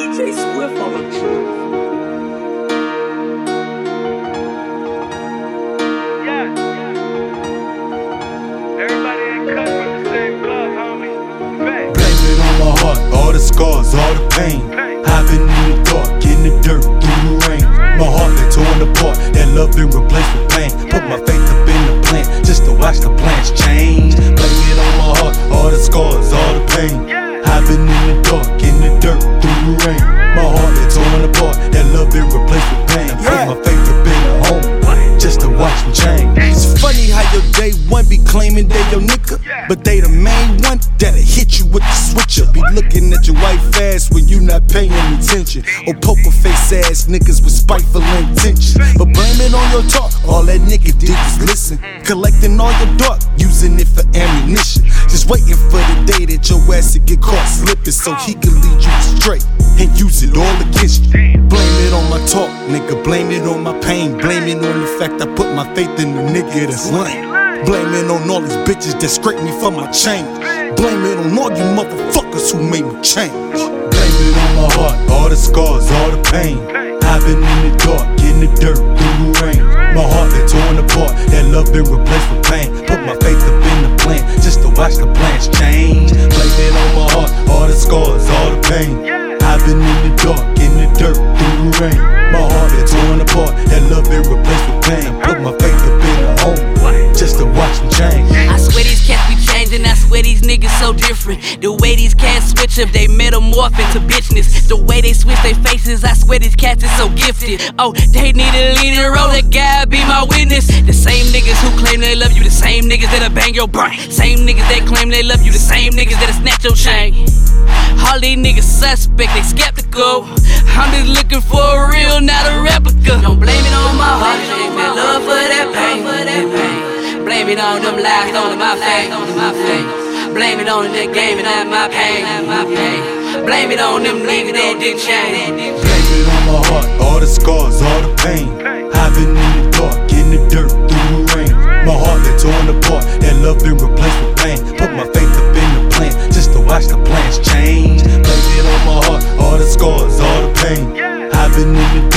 DJ Swift on the truth. Yeah. Everybody ain't cut from the same cloth, homie. Back. Blame it on my heart, all the scars, all the pain. I've been in the dark, in the dirt, through the rain. My heart been torn apart, that love been replaced with pain. Put my faith up in the plant, just to watch the plants change. Blame it on my heart, all the scars, all the pain. I've been in the dark, day one be claiming they your nigga, but they the main one that'll hit you with the switcher. Be looking at your wife fast when you not paying attention. Or poker face ass niggas with spiteful intentions. But blame it on your talk, all that nigga did was listen. Collecting all your dark, using it for ammunition. Just waiting for the day that your ass will get caught slipping so he can lead you straight and use it all against you. Blame it on my talk, nigga. Blame it on my pain. Blame it on the fact I put my faith in the nigga that's lame. Blame it on all these bitches that scrape me for my change. Blame it on all you motherfuckers who made me change. Blame it on my heart, all the scars, all the pain. I've been in the dark, in the dirt, through the rain. My heart been torn apart, that love been replaced with pain. Put my faith up in the plant, just to watch the plants change. Blame it on my heart, all the scars, all the pain. I've been in the dark, in the dirt, through the rain. Different. The way these cats switch up, they metamorph into bitchness. The way they switch their faces, I swear these cats is so gifted. Oh, they need a leader, oh, the guy be my witness. The same niggas who claim they love you, the same niggas that'll bang your brain. Same niggas that claim they love you, the same niggas that'll snatch your chain. All these niggas suspect, they skeptical. I'm just looking for a real, not a replica. Don't blame it on my heart, shake that love for that pain, that. Blame it on them lies, on my face. Blame it on the game and not my pain. Blame it on them niggas that didn't change. Blame it on my heart, all the scars, all the pain. I've been in the dark, in the dirt, through the rain. My heart been torn apart, that love been replaced with pain. Put my faith up in the plant, just to watch the plants change. Blame it on my heart, all the scars, all the pain. I've been in